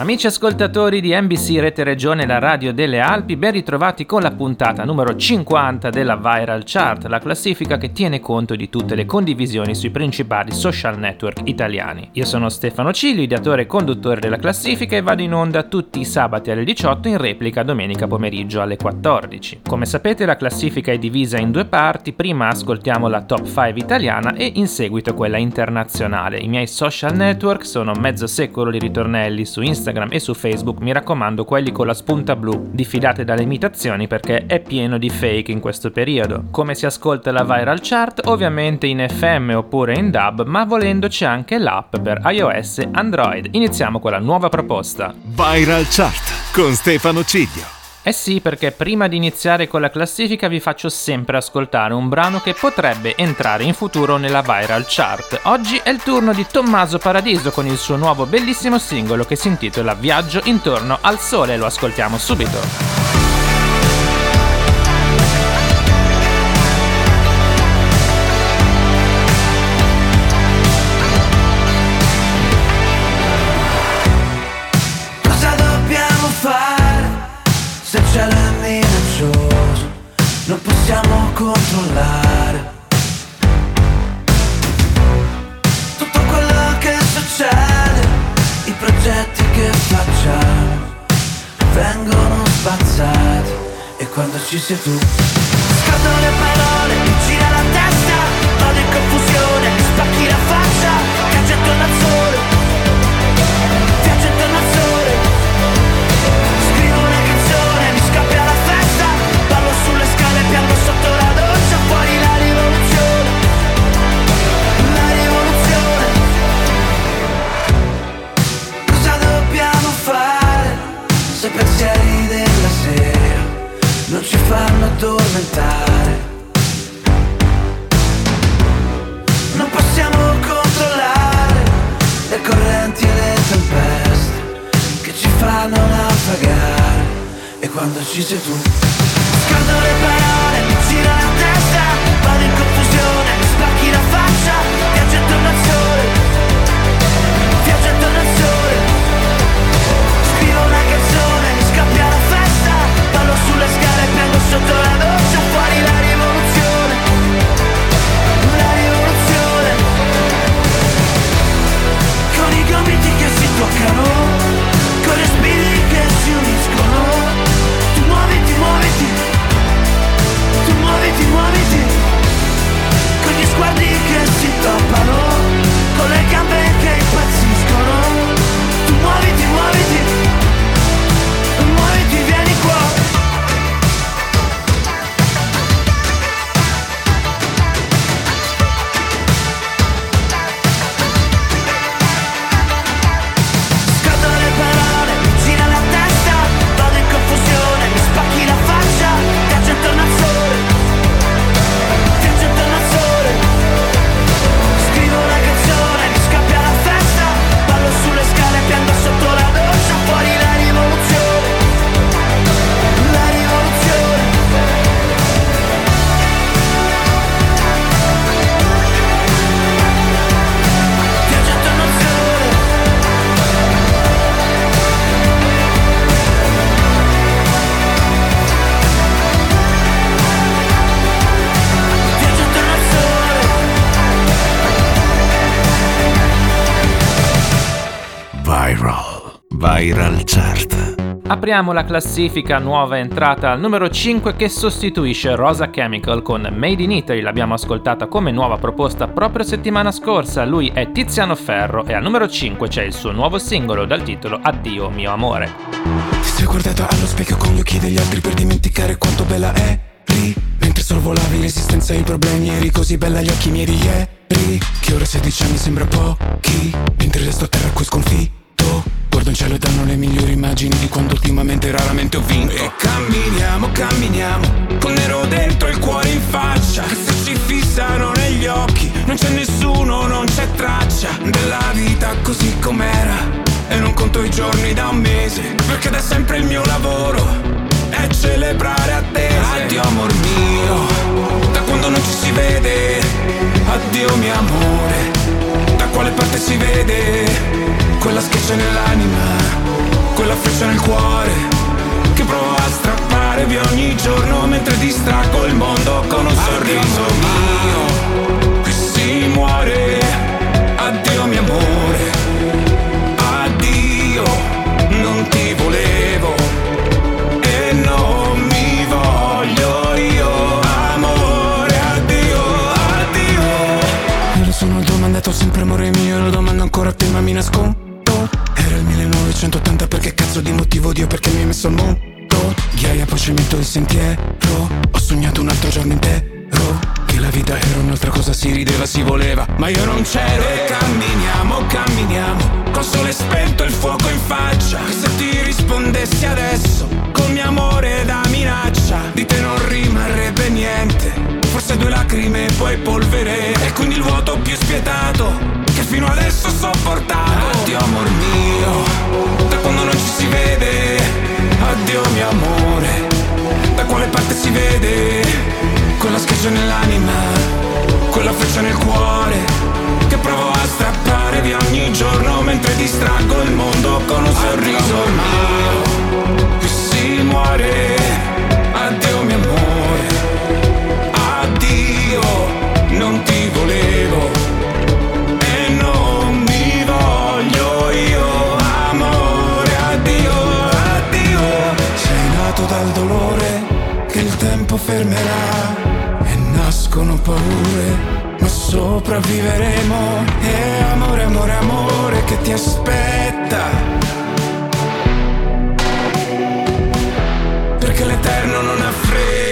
Amici ascoltatori di NBC Rete Regione, la radio delle Alpi, ben ritrovati con la puntata numero 50 della Viral Chart, la classifica che tiene conto di tutte le condivisioni sui principali social network italiani. Io sono Stefano Ciglio, ideatore e conduttore della classifica e vado in onda tutti i sabati alle 18 in replica domenica pomeriggio alle 14. Come sapete la classifica è divisa in due parti, prima ascoltiamo la top 5 italiana e in seguito quella internazionale. I miei social network sono mezzo secolo di ritornelli su Instagram, Instagram e su Facebook, mi raccomando quelli con la spunta blu. Diffidate dalle imitazioni perché è pieno di fake in questo periodo. Come si ascolta la viral chart? Ovviamente in FM oppure in DAB, ma volendo c'è anche l'app per iOS e Android. Iniziamo con la nuova proposta. Viral Chart con Stefano Ciglio. Eh sì, perché prima di iniziare con la classifica vi faccio sempre ascoltare un brano che potrebbe entrare in futuro nella viral chart. Oggi è il turno di Tommaso Paradiso con il suo nuovo bellissimo singolo che si intitola Viaggio intorno al sole, lo ascoltiamo subito. Quando ci quando ci sei tu, scaldo le parole, Apriamo la classifica nuova entrata al numero 5 che sostituisce Rosa Chemical con Made in Italy, l'abbiamo ascoltata come nuova proposta proprio settimana scorsa, lui è Tiziano Ferro e al numero 5 c'è il suo nuovo singolo dal titolo Addio mio amore. Ti sei guardata allo specchio con gli occhi degli altri per dimenticare quanto bella è? Lì Mentre sorvolavi l'esistenza e i problemi eri così bella agli occhi miei ieri Che ora 16 anni sembra pochi Mentre resto a terra qui sconfitto Guardo in cielo e danno le migliori immagini di quando ultimamente raramente ho vinto. E camminiamo, camminiamo Con nero dentro il cuore in faccia se ci fissano negli occhi Non c'è nessuno, non c'è traccia Della vita così com'era. E non conto i giorni da un mese Perché da sempre il mio lavoro è celebrare attese Addio amor mio Da quando non ci si vede. Addio mio amore Da quale parte si vede Quella schiaccia nell'anima Quella freccia nel cuore Che provo a strappare via ogni giorno Mentre distraggo il mondo con un sorriso mio Qui si muore Dio perché mi hai messo al mondo. Ghiaia poi cemento il sentiero. Ho sognato un altro giorno intero. Che la vita era un'altra cosa si rideva, si voleva. Ma io non c'ero E camminiamo, camminiamo. Col sole spento e il fuoco in faccia. Che se ti rispondessi adesso Col mio amore da minaccia Di te non rimarrebbe niente Forse due lacrime e poi polvere. E quindi il vuoto più spietato Che fino adesso ho sopportato. Addio amor mio Da quando non ci si vede. Addio mio amore Da quale parte si vede? Quella schiaccia nell'anima Quella freccia nel cuore Che provo a strappare via ogni giorno Mentre distraggo il mondo con un sorriso. mio Qui si muore Addio Non ti volevo E non mi voglio io. Amore addio Addio. Sei nato dal dolore Che il tempo fermerà E nascono paure ma sopravviveremo. E amore, amore, amore che ti aspetta. Perché l'eterno non ha fretta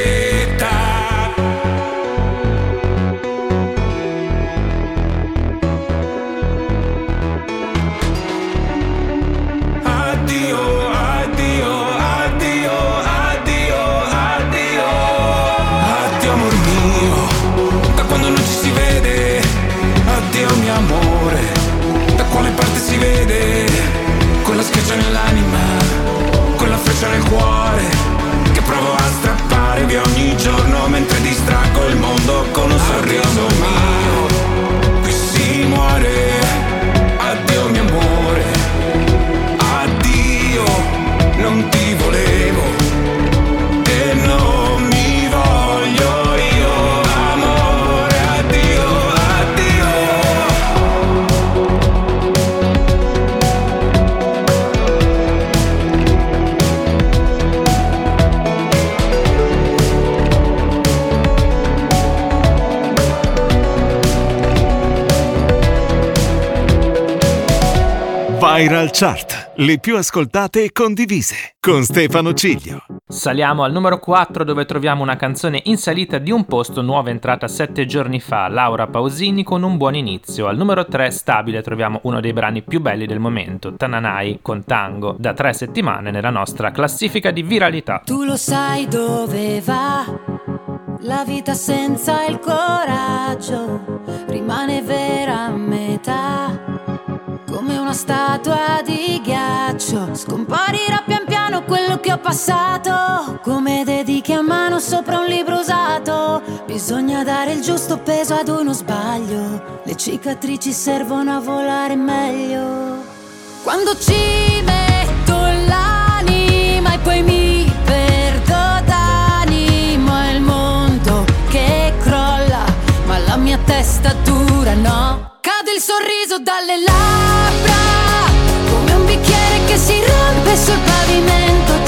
Viral Chart, le più ascoltate e condivise, con Stefano Ciglio. Saliamo al numero 4 dove troviamo una canzone in salita di un posto nuova entrata 7 giorni fa, Laura Pausini con un buon inizio. Al numero 3 stabile troviamo uno dei brani più belli del momento, Tananai con Tango, da 3 settimane nella nostra classifica di viralità. Tu lo sai dove va la vita senza il coraggio, rimane vera a metà. Statua di ghiaccio. Scomparirà pian piano quello che ho passato. Come dedichi a mano sopra un libro usato. Bisogna dare il giusto peso ad uno sbaglio. Le cicatrici servono a volare meglio. Quando ci metto l'anima e poi mi testa dura no? Cade il sorriso dalle labbra Come un bicchiere che si rompe sul pavimento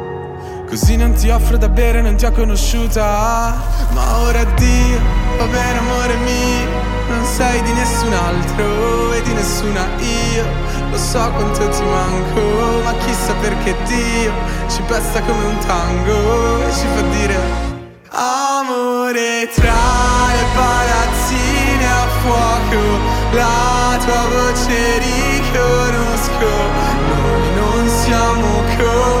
Così non ti offro da bere, non ti ho conosciuta. Ma ora addio, va bene amore mio Non sei di nessun altro e di nessuna io. Lo so quanto ti manco, ma chissà perché Dio Ci pesta come un tango e ci fa dire Amore tra le palazzine a fuoco La tua voce riconosco. Noi non siamo come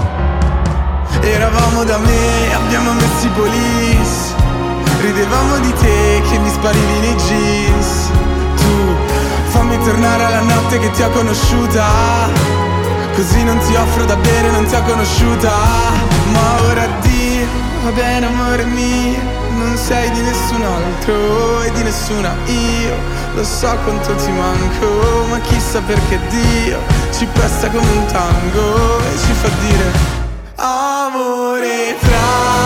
Eravamo da me, abbiamo messo i police. Ridevamo di te che mi sparivi nei jeans. Tu fammi tornare alla notte che ti ho conosciuta. Così non ti offro da bere, non ti ho conosciuta Ma ora addio, va bene amore mio Non sei di nessun altro e di nessuna io Lo so quanto ti manco, ma chissà perché Dio Ci pesta come un tango e ci fa dire det fram.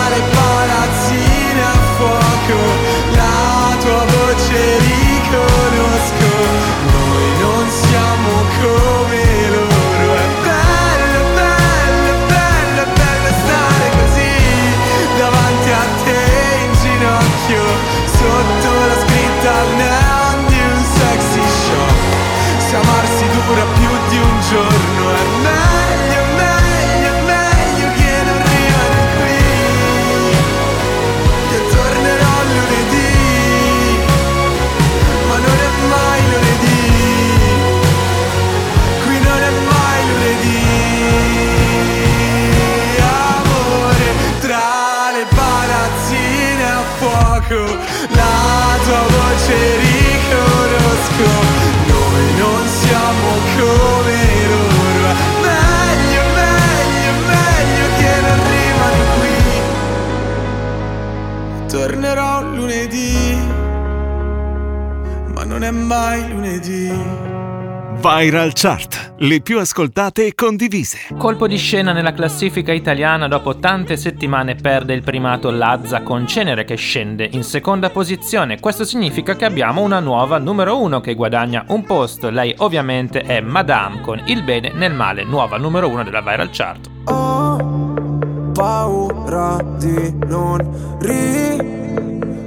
Tornerò lunedì Ma non è mai lunedì Viral Chart, le più ascoltate e condivise. Colpo di scena nella classifica italiana dopo tante settimane perde il primato Lazza con Cenere che scende in seconda posizione. Questo significa che abbiamo una nuova numero uno che guadagna un posto. Lei ovviamente è Madame con Il bene nel male, nuova numero uno della Viral Chart. Ho paura di non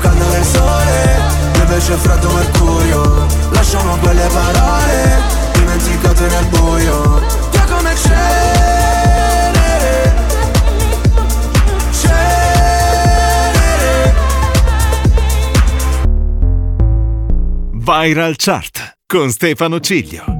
Caldo del sole Io invece freddo mercurio. Lasciamo quelle parole Dimenticate nel buio. Via come cenere. Viral Chart con Stefano Ciglio.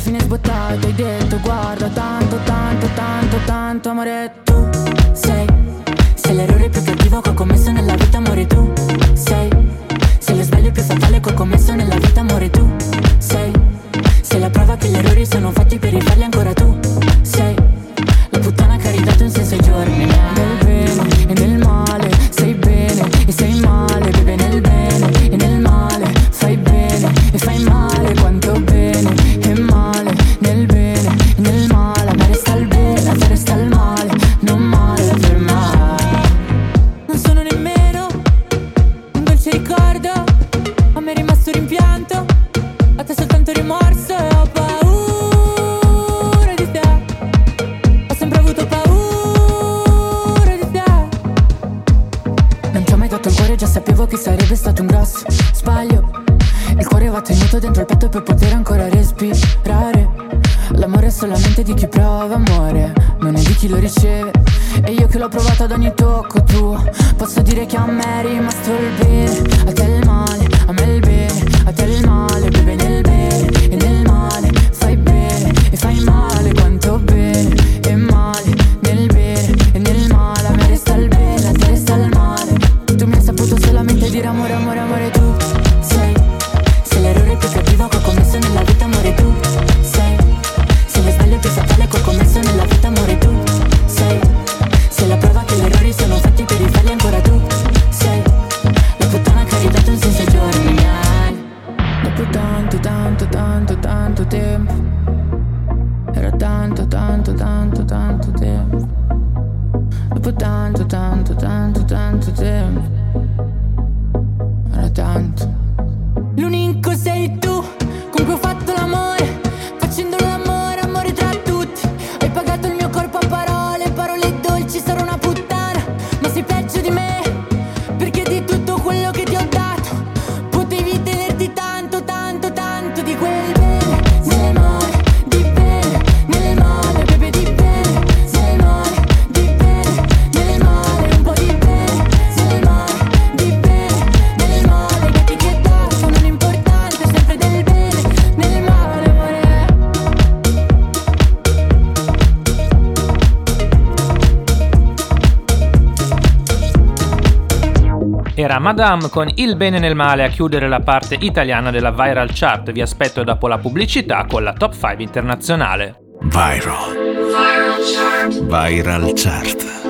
fine sbottato hai detto guarda tanto, tanto, tanto, tanto amore tu sei Sei l'errore più cattivo che ho commesso nella vita amore tu sei Sei lo sbaglio più fatale che ho commesso nella vita amore tu sei Sei la prova che gli errori sono fatti per rifarli ancora tu Era Madame con Il bene nel male a chiudere la parte italiana della Viral Chart. Vi aspetto dopo la pubblicità con la top 5 internazionale. Viral. Viral Chart. Viral Chart.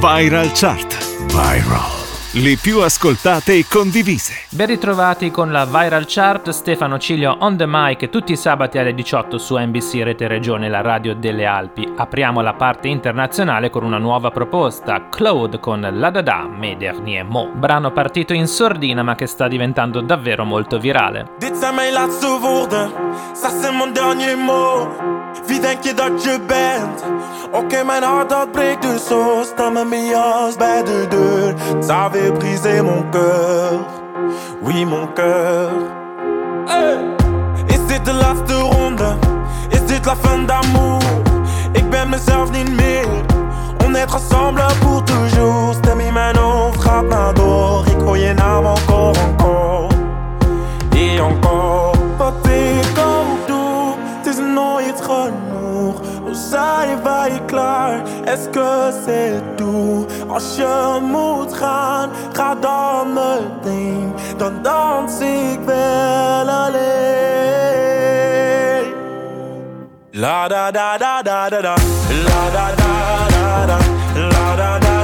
Viral. Le più ascoltate e condivise. Ben ritrovati con la Viral Chart, Stefano Ciglio on the mic tutti i sabati alle 18 su NBC Rete Regione, la radio delle Alpi. Apriamo la parte internazionale con una nuova proposta, Claude con La Dada, Mes Derniers Mots, brano partito in sordina ma che sta diventando davvero molto virale. Dit zijn mijn laatste woorden, ça c'est mon dernier mot. Wie denk je dat Oké, mijn hart dat breekt dus zo. Sta met mijn jas bij de deur. Ça avait brisé mon cœur. Oui, mon cœur. Hey! Is dit de laatste ronde? Is dit la fin d'amour? Ik ben mezelf niet meer. On est ensemble pour toujours. Stem in mijn hoofd gaat maar door. Ik hoor je naam encore, encore. Et encore. Wat ik ook doe, het is nooit genoeg. Zijn wij klaar? Est-ce tout? Als je moet gaan, ga dan meteen. Dan dans ik wel alleen. La da da da da da da. La da da da da. La da da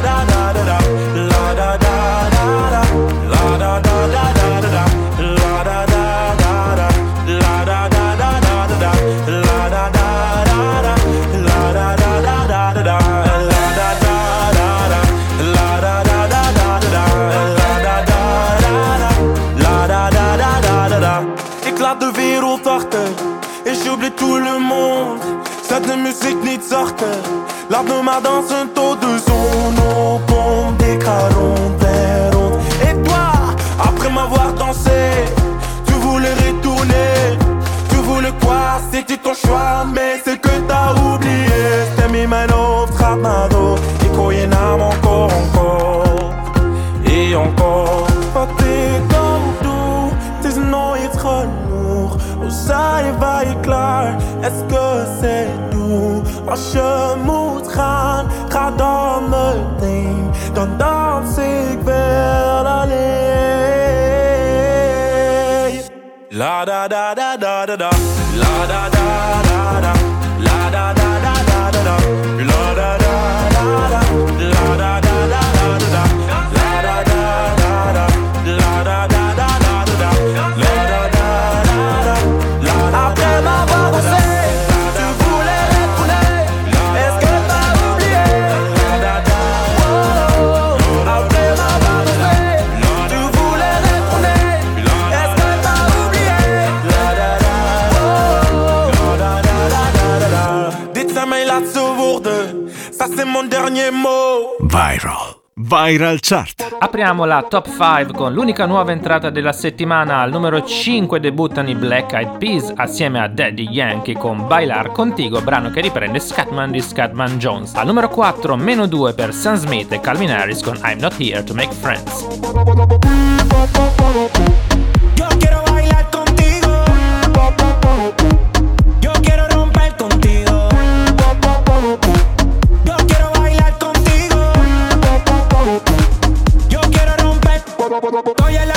mon Et j'oublie tout le monde. Cette de musique ni de sorteur L'art de ma danse un taux de zone. On pompe des carons des Et toi, après m'avoir dansé Tu voulais retourner. Tu voulais quoi, c'était ton choix Mais c'est que t'as oublié. C'était mi mano, tratmado Et koyenam encore, encore. Et encore. Pas t'es dans le T'es non, zijn wij klaar. Excuses doe als je moet gaan. Ga dan meteen, dan dans ik wel alleen. La da da da da da da. La da da da da. La da da da da da. C'est mon dernier mot. Viral. Viral Chart. Apriamo la top 5 con l'unica nuova entrata della settimana. Al numero 5 debuttano i Black Eyed Peas assieme a Daddy Yankee con Bailar Contigo, brano che riprende Scatman di Scatman Jones. Al numero 4 meno 2 per Sam Smith e Calvin Harris con I'm Not Here to Make Friends. Oye, la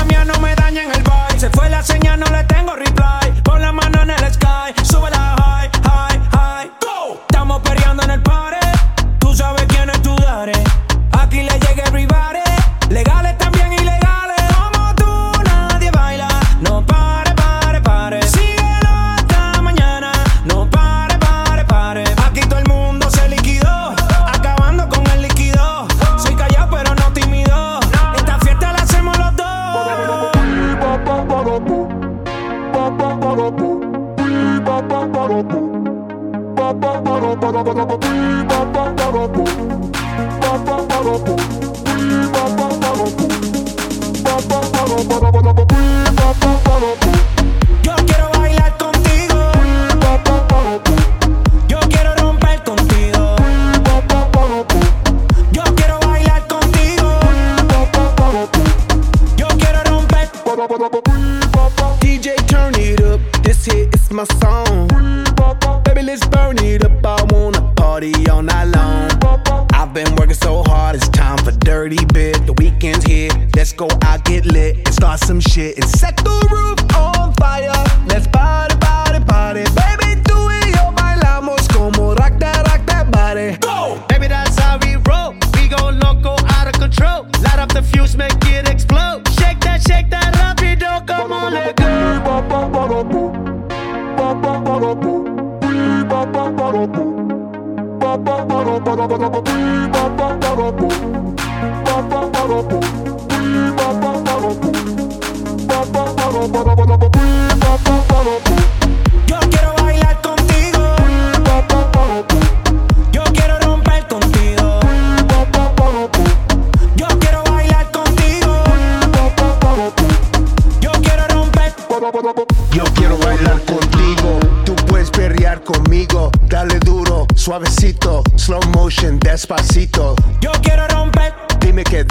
ba da ba da ba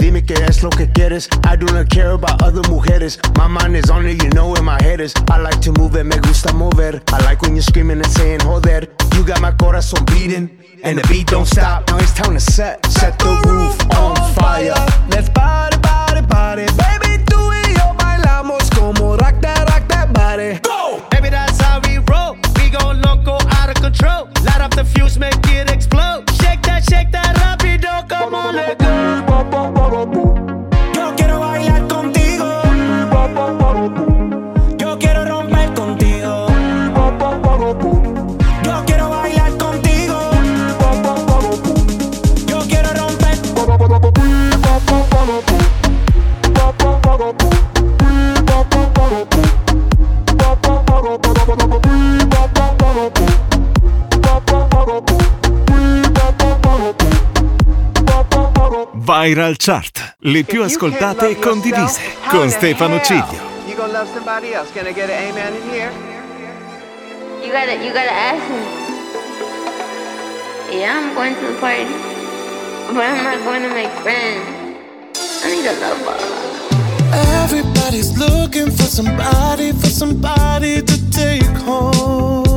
Dime que, es lo que quieres. I do not care about other mujeres. My mind is on it, you know where my head is. I like to move it, me gusta mover. I like when you're screaming and saying joder. You got my corazón beating, and the beat don't stop. Now it's time to set, set the roof on fire. Let's party, party, party. Baby, tú y yo bailamos como rock that, rock that body. Go! Baby, that's how we roll. We go loco, out of control. Light up the fuse, make it explode. Shake that, shake that, rapido, come on, Viral Chart. Le più ascoltate e condivise. Con Stefano Ciglio. You gonna love somebody else? Can I get an amen in here? You gotta, you gotta ask him. Yeah, I'm going to the party, but I'm not going to make friends. I need a lover. Everybody's looking for somebody, for somebody to take home.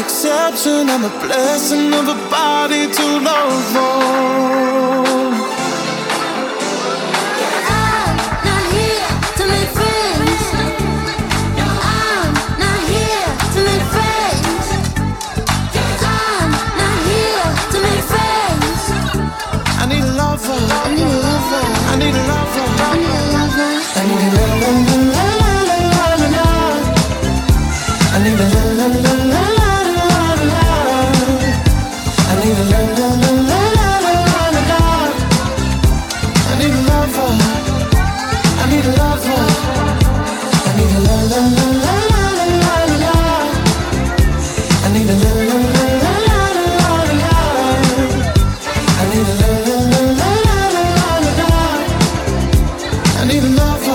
exception, I'm a blessing of a body to love. more. love you.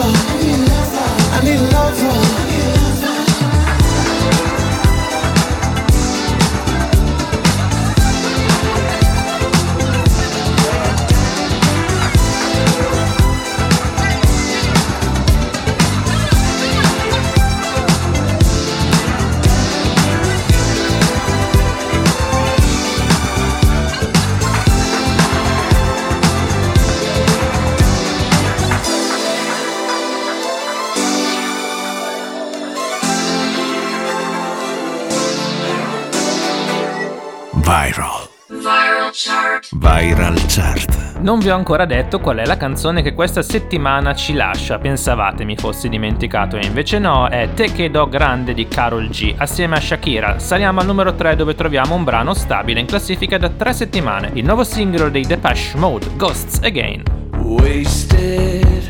Non vi ho ancora detto qual è la canzone che questa settimana ci lascia, pensavate mi fossi dimenticato e invece no, è Te che do grande di Carol G assieme a Shakira. Saliamo al numero 3 dove troviamo un brano stabile in classifica da 3 settimane, il nuovo singolo dei Depeche Mode, Ghosts Again. Wasted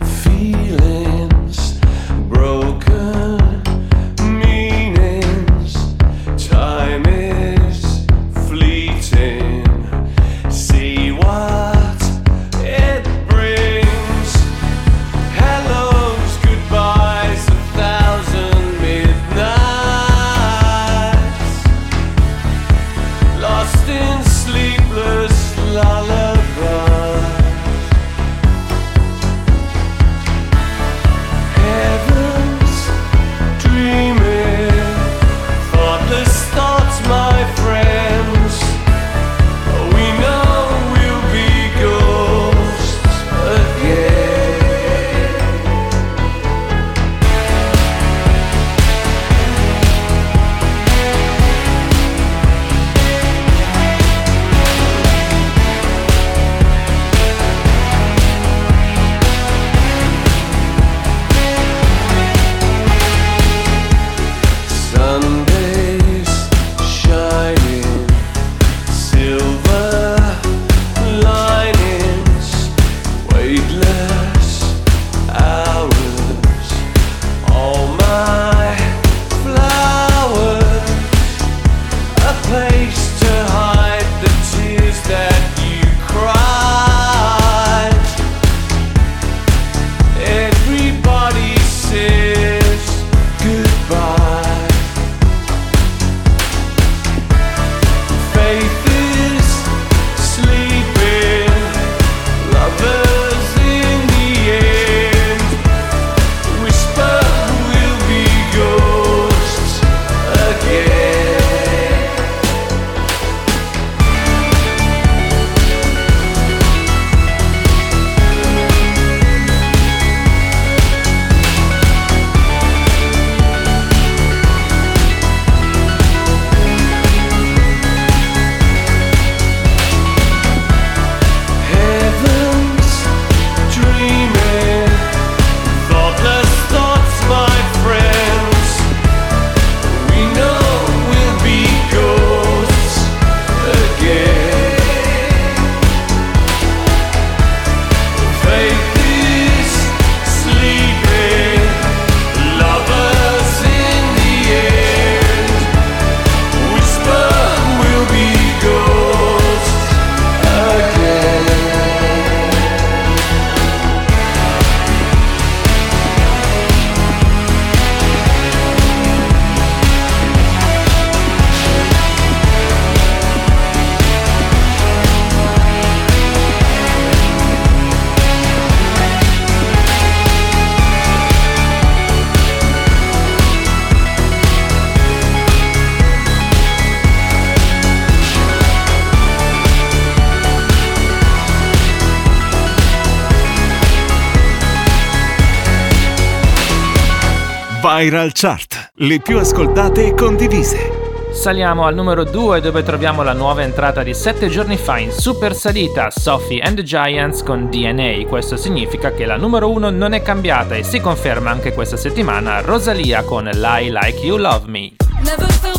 feeling Viral Chart, le più ascoltate e condivise. Saliamo al numero 2 dove troviamo la nuova entrata di 7 giorni fa in super salita Sophie and the Giants con DNA. Questo significa che la numero 1 non è cambiata e si conferma anche questa settimana Rosalia con Lie Like You Love Me.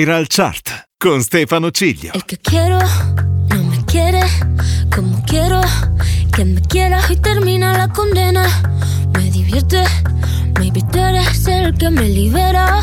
Viral Chart con Stefano Ciglio. El que quiero no me quiere como quiero que me quiera y termina la condena. Me divierte, me eres el que me libera.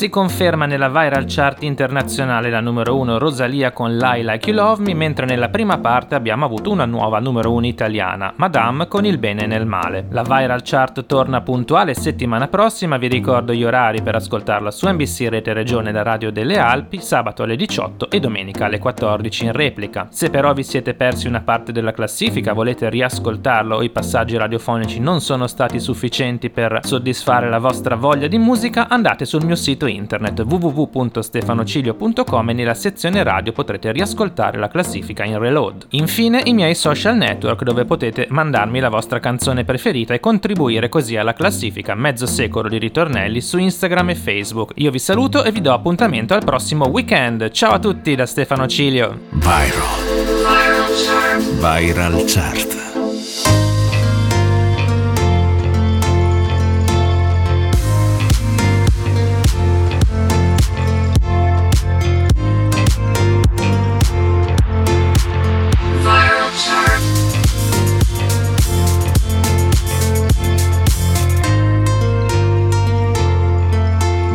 Si conferma nella viral chart internazionale la numero 1 Rosalia con Lie Like You Love Me, mentre nella prima parte abbiamo avuto una nuova numero 1 italiana, Madame con Il Bene nel Male. La viral chart torna puntuale settimana prossima, vi ricordo gli orari per ascoltarla su NBC Rete Regione la Radio delle Alpi, sabato alle 18 e domenica alle 14 in replica. Se però vi siete persi una parte della classifica, volete riascoltarlo o i passaggi radiofonici non sono stati sufficienti per soddisfare la vostra voglia di musica, andate sul mio sito internet www.stefanocilio.com e nella sezione radio potrete riascoltare la classifica in reload. Infine i miei social network dove potete mandarmi la vostra canzone preferita e contribuire così alla classifica mezzo secolo di ritornelli su Instagram e Facebook. Io vi saluto e vi do appuntamento al prossimo weekend. Ciao a tutti da Stefano Cilio. Viral. Viral Chart.